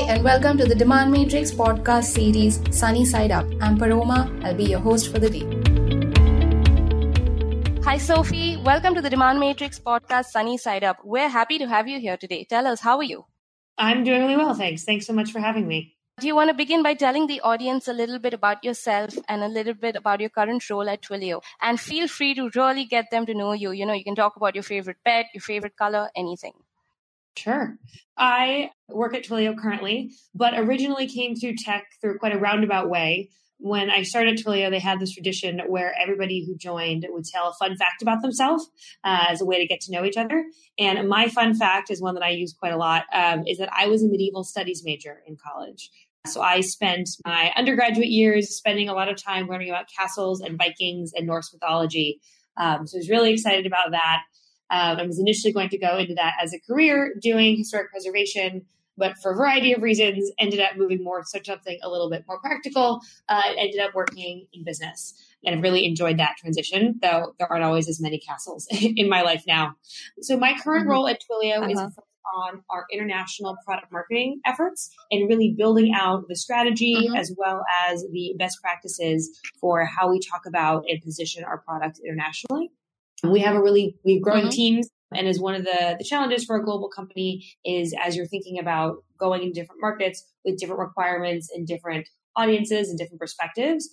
Hi, and welcome to the Demand Matrix podcast series Sunny Side Up. I'm Paroma. I'll be your host for the day. Hi, Sophie. Welcome to the Demand Matrix podcast Sunny Side Up. We're happy to have you here today. Tell us, how are you? I'm doing really well, thanks. Thanks so much for having me. Do you want to begin by telling the audience a little bit about yourself and a little bit about your current role at Twilio? And feel free to really get them to know you. You know, you can talk about your favorite pet, your favorite color, anything. Sure. I work at Twilio currently, but originally came through tech through quite a roundabout way. When I started Twilio, they had this tradition where everybody who joined would tell a fun fact about themselves uh, as a way to get to know each other. And my fun fact is one that I use quite a lot: um, is that I was a medieval studies major in college. So I spent my undergraduate years spending a lot of time learning about castles and Vikings and Norse mythology. Um, so I was really excited about that. Um, I was initially going to go into that as a career doing historic preservation, but for a variety of reasons, ended up moving more to something a little bit more practical. Uh, ended up working in business and really enjoyed that transition, though there aren't always as many castles in my life now. So my current mm-hmm. role at Twilio uh-huh. is on our international product marketing efforts and really building out the strategy mm-hmm. as well as the best practices for how we talk about and position our product internationally. We have a really, we've growing mm-hmm. teams. And as one of the, the challenges for a global company is as you're thinking about going in different markets with different requirements and different audiences and different perspectives,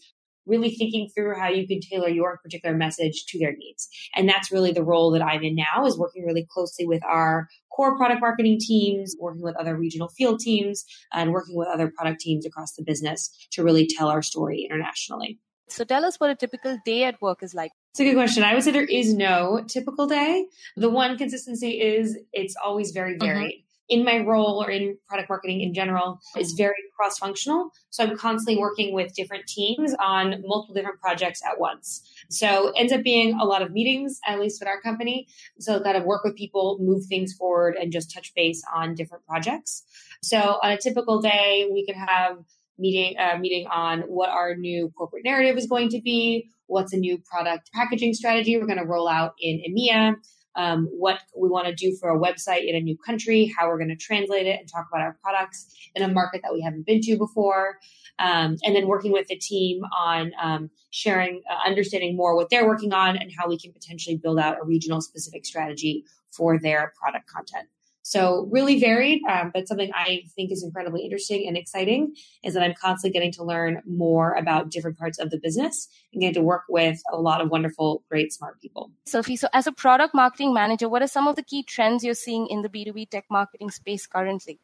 really thinking through how you can tailor your particular message to their needs. And that's really the role that I'm in now is working really closely with our core product marketing teams, working with other regional field teams and working with other product teams across the business to really tell our story internationally. So tell us what a typical day at work is like. It's a good question. I would say there is no typical day. The one consistency is it's always very mm-hmm. varied. Mm-hmm. In my role or in product marketing in general is very cross functional. So I'm constantly working with different teams on multiple different projects at once. So ends up being a lot of meetings, at least with our company. So kind of work with people, move things forward and just touch base on different projects. So on a typical day, we could have meeting uh, meeting on what our new corporate narrative is going to be, what's a new product packaging strategy we're going to roll out in EMEA, um, what we want to do for a website in a new country, how we're going to translate it and talk about our products in a market that we haven't been to before, um, and then working with the team on um, sharing, uh, understanding more what they're working on and how we can potentially build out a regional specific strategy for their product content. So really varied, um, but something I think is incredibly interesting and exciting is that I'm constantly getting to learn more about different parts of the business and getting to work with a lot of wonderful, great, smart people. Sophie, so as a product marketing manager, what are some of the key trends you're seeing in the B2B tech marketing space currently?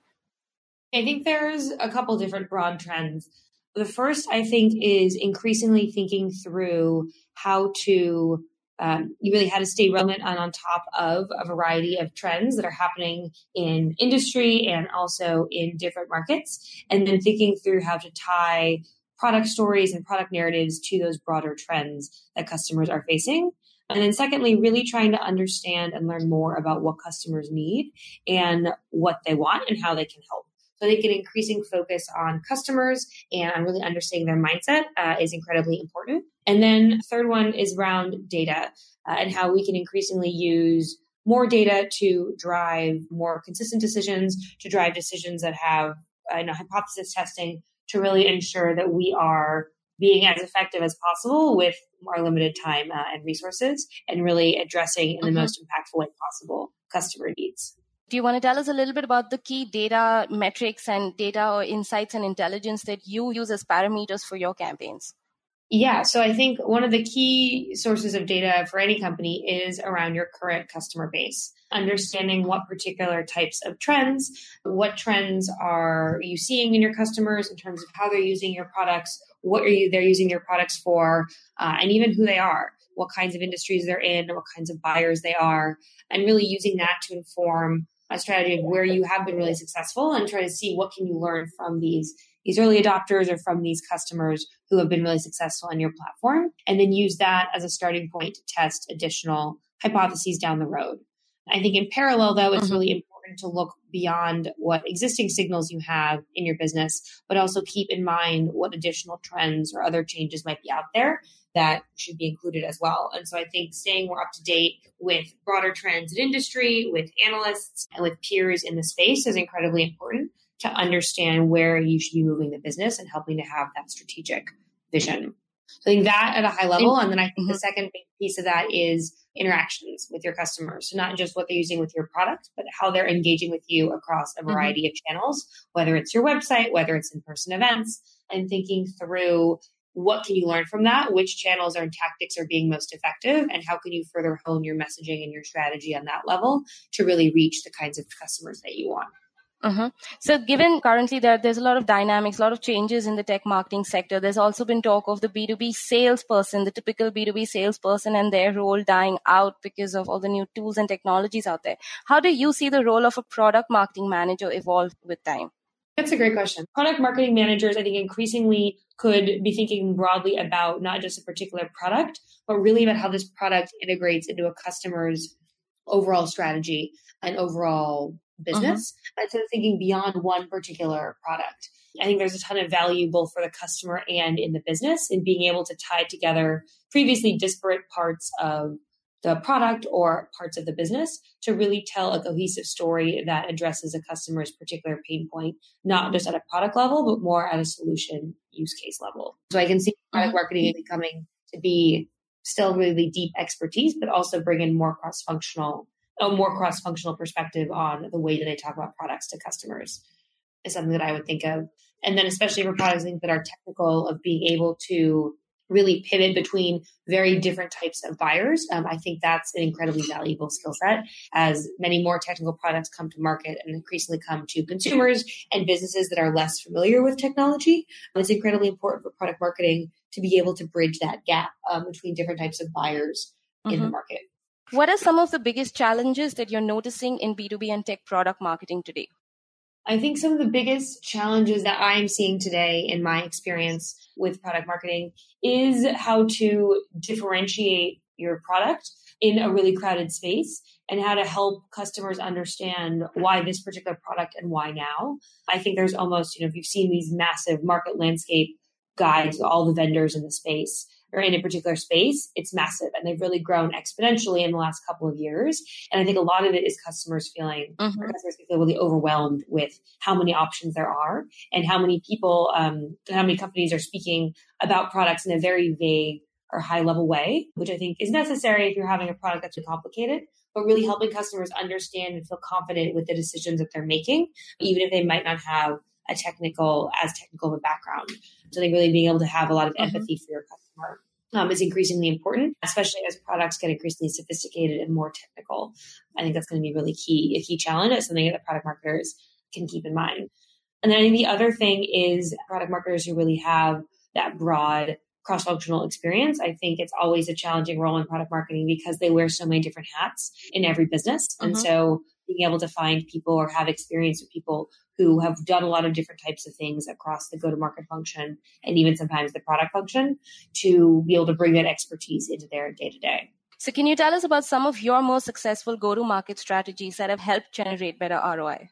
I think there's a couple different broad trends. The first, I think, is increasingly thinking through how to um, you really had to stay relevant and on top of a variety of trends that are happening in industry and also in different markets. And then thinking through how to tie product stories and product narratives to those broader trends that customers are facing. And then secondly, really trying to understand and learn more about what customers need and what they want and how they can help. So I think an increasing focus on customers and really understanding their mindset uh, is incredibly important. And then third one is around data uh, and how we can increasingly use more data to drive more consistent decisions, to drive decisions that have uh, you know, hypothesis testing to really ensure that we are being as effective as possible with our limited time uh, and resources and really addressing in the mm-hmm. most impactful way possible customer needs. Do you want to tell us a little bit about the key data metrics and data or insights and intelligence that you use as parameters for your campaigns? Yeah, so I think one of the key sources of data for any company is around your current customer base. Understanding what particular types of trends, what trends are you seeing in your customers in terms of how they're using your products, what are you they're using your products for, uh, and even who they are, what kinds of industries they're in, what kinds of buyers they are, and really using that to inform a strategy of where you have been really successful and try to see what can you learn from these these early adopters or from these customers who have been really successful on your platform and then use that as a starting point to test additional hypotheses down the road i think in parallel though it's mm-hmm. really important to look beyond what existing signals you have in your business but also keep in mind what additional trends or other changes might be out there that should be included as well. And so I think staying more up to date with broader trends in industry, with analysts, and with peers in the space is incredibly important to understand where you should be moving the business and helping to have that strategic vision. So I think that at a high level. And then I think the second big piece of that is interactions with your customers. So not just what they're using with your product, but how they're engaging with you across a mm-hmm. variety mm-hmm. of channels, whether it's your website, whether it's in-person events, and thinking through what can you learn from that? Which channels and tactics are being most effective? And how can you further hone your messaging and your strategy on that level to really reach the kinds of customers that you want? Uh-huh. So, given currently that there's a lot of dynamics, a lot of changes in the tech marketing sector, there's also been talk of the B2B salesperson, the typical B2B salesperson, and their role dying out because of all the new tools and technologies out there. How do you see the role of a product marketing manager evolve with time? That's a great question. Product marketing managers, I think, increasingly could be thinking broadly about not just a particular product, but really about how this product integrates into a customer's overall strategy and overall business uh-huh. instead of thinking beyond one particular product. I think there's a ton of value both for the customer and in the business in being able to tie together previously disparate parts of the product or parts of the business to really tell a cohesive story that addresses a customer's particular pain point, not just at a product level, but more at a solution use case level. So I can see product uh-huh. marketing becoming to be still really deep expertise, but also bring in more cross functional a more cross functional perspective on the way that they talk about products to customers is something that I would think of. And then, especially for products that are technical, of being able to really pivot between very different types of buyers. Um, I think that's an incredibly valuable skill set as many more technical products come to market and increasingly come to consumers and businesses that are less familiar with technology. It's incredibly important for product marketing to be able to bridge that gap um, between different types of buyers mm-hmm. in the mm-hmm. market. What are some of the biggest challenges that you're noticing in B2B and tech product marketing today? I think some of the biggest challenges that I'm seeing today in my experience with product marketing is how to differentiate your product in a really crowded space and how to help customers understand why this particular product and why now. I think there's almost, you know, if you've seen these massive market landscape guides, all the vendors in the space, or in a particular space, it's massive and they've really grown exponentially in the last couple of years. And I think a lot of it is customers feeling, mm-hmm. customers feel really overwhelmed with how many options there are and how many people, um, how many companies are speaking about products in a very vague or high level way, which I think is necessary if you're having a product that's too complicated, but really helping customers understand and feel confident with the decisions that they're making, even if they might not have a technical, as technical of a background. So I think really being able to have a lot of mm-hmm. empathy mm-hmm. for your customer um, is increasingly important, especially as products get increasingly sophisticated and more technical. I think that's going to be really key, a key challenge. It's something that product marketers can keep in mind. And then I think the other thing is product marketers who really have that broad cross functional experience. I think it's always a challenging role in product marketing because they wear so many different hats in every business. Mm-hmm. And so being able to find people or have experience with people who have done a lot of different types of things across the go to market function and even sometimes the product function to be able to bring that expertise into their day to day. So, can you tell us about some of your most successful go to market strategies that have helped generate better ROI?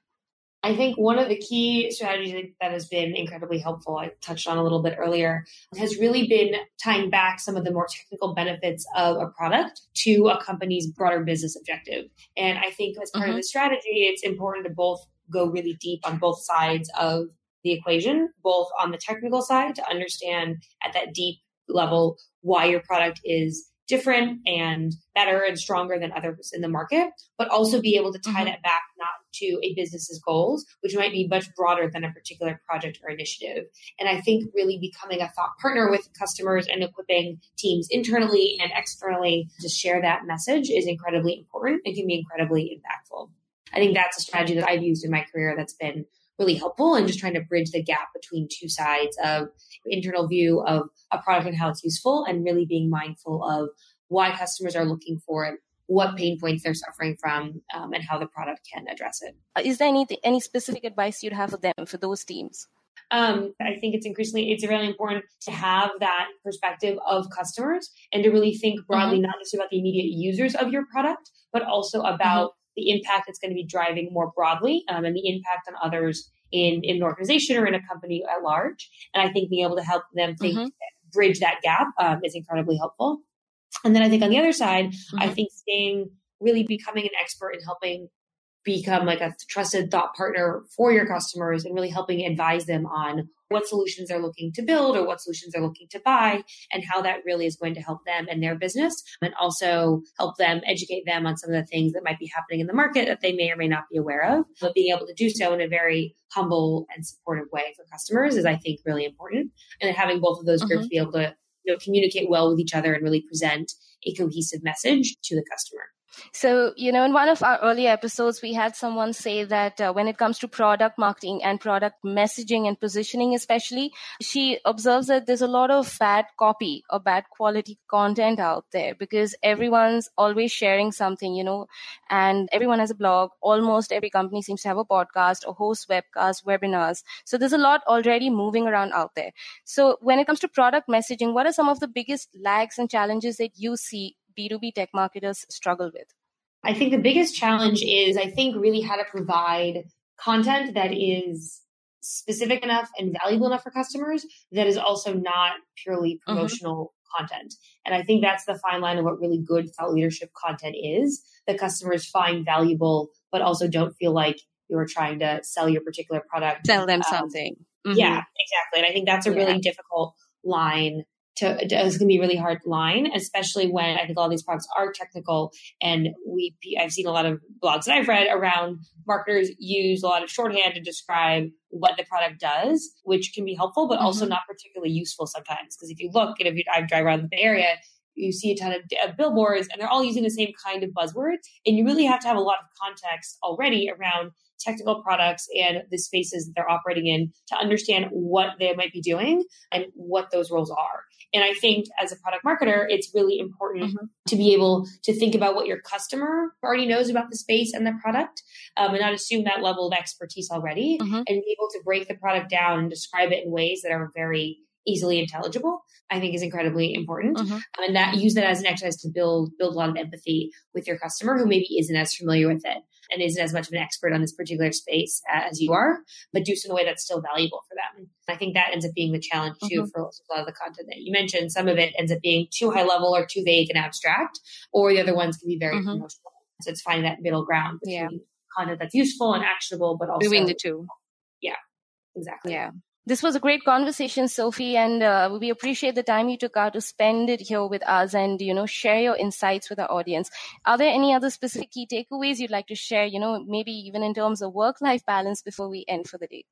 I think one of the key strategies that has been incredibly helpful, I touched on a little bit earlier, has really been tying back some of the more technical benefits of a product to a company's broader business objective. And I think as part mm-hmm. of the strategy, it's important to both go really deep on both sides of the equation, both on the technical side to understand at that deep level why your product is different and better and stronger than others in the market, but also be able to tie mm-hmm. that back not to a business's goals, which might be much broader than a particular project or initiative. And I think really becoming a thought partner with customers and equipping teams internally and externally to share that message is incredibly important and can be incredibly impactful. I think that's a strategy that I've used in my career that's been really helpful and just trying to bridge the gap between two sides of internal view of a product and how it's useful and really being mindful of why customers are looking for it what pain points they're suffering from um, and how the product can address it uh, there any any specific advice you'd have for them for those teams um, I think it's increasingly it's really important to have that perspective of customers and to really think broadly, mm-hmm. not just about the immediate users of your product, but also about the impact it's going to be driving more broadly um, and the impact on others in, in an organization or in a company at large. And I think being able to help them think, mm-hmm. bridge that gap um, is incredibly helpful. And then I think on the other side, mm-hmm. I think staying really becoming an expert in helping become like a trusted thought partner for your customers and really helping advise them on what solutions they're looking to build or what solutions they're looking to buy and how that really is going to help them and their business and also help them educate them on some of the things that might be happening in the market that they may or may not be aware of but being able to do so in a very humble and supportive way for customers is i think really important and then having both of those groups mm-hmm. be able to you know, communicate well with each other and really present a cohesive message to the customer so, you know, in one of our earlier episodes, we had someone say that uh, when it comes to product marketing and product messaging and positioning, especially, she observes that there's a lot of bad copy or bad quality content out there because everyone's always sharing something, you know, and everyone has a blog. Almost every company seems to have a podcast or host webcasts, webinars. So there's a lot already moving around out there. So when it comes to product messaging, what are some of the biggest lags and challenges that you see B2B tech marketers struggle with? I think the biggest challenge is, I think, really how to provide content that is specific enough and valuable enough for customers that is also not purely mm-hmm. promotional mm-hmm. content. And I think that's the fine line of what really good thought leadership content is that customers find valuable, but also don't feel like you're trying to sell your particular product. Sell them um, something. Mm-hmm. Yeah, exactly. And I think that's a really yeah. difficult line to, it's going to be a really hard line, especially when I think all these products are technical. And we, I've seen a lot of blogs that I've read around marketers use a lot of shorthand to describe what the product does, which can be helpful, but mm-hmm. also not particularly useful sometimes. Because if you look, and if you, I drive around the Bay Area, you see a ton of, of billboards and they're all using the same kind of buzzwords. And you really have to have a lot of context already around technical products and the spaces that they're operating in to understand what they might be doing and what those roles are. And I think as a product marketer, it's really important mm-hmm. to be able to think about what your customer already knows about the space and the product um, and not assume that level of expertise already mm-hmm. and be able to break the product down and describe it in ways that are very easily intelligible i think is incredibly important mm-hmm. um, and that use that as an exercise to build build a lot of empathy with your customer who maybe isn't as familiar with it and isn't as much of an expert on this particular space as you are but do so in a way that's still valuable for them i think that ends up being the challenge too mm-hmm. for a lot of the content that you mentioned some of it ends up being too high level or too vague and abstract or the other ones can be very mm-hmm. promotional so it's finding that middle ground between yeah. content that's useful and actionable but also doing the two yeah exactly yeah this was a great conversation, Sophie, and uh, we appreciate the time you took out to spend it here with us and, you know, share your insights with our audience. Are there any other specific key takeaways you'd like to share, you know, maybe even in terms of work-life balance before we end for the day?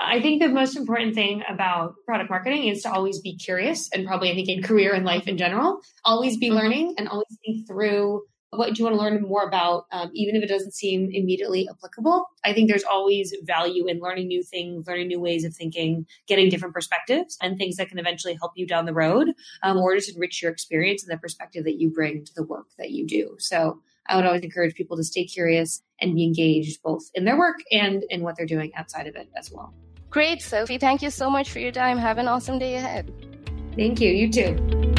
I think the most important thing about product marketing is to always be curious and probably I think in career and life in general, always be mm-hmm. learning and always think through what do you want to learn more about, um, even if it doesn't seem immediately applicable. I think there's always value in learning new things, learning new ways of thinking, getting different perspectives, and things that can eventually help you down the road um, or just enrich your experience and the perspective that you bring to the work that you do. So I would always encourage people to stay curious and be engaged both in their work and in what they're doing outside of it as well. Great, Sophie. Thank you so much for your time. Have an awesome day ahead. Thank you. You too.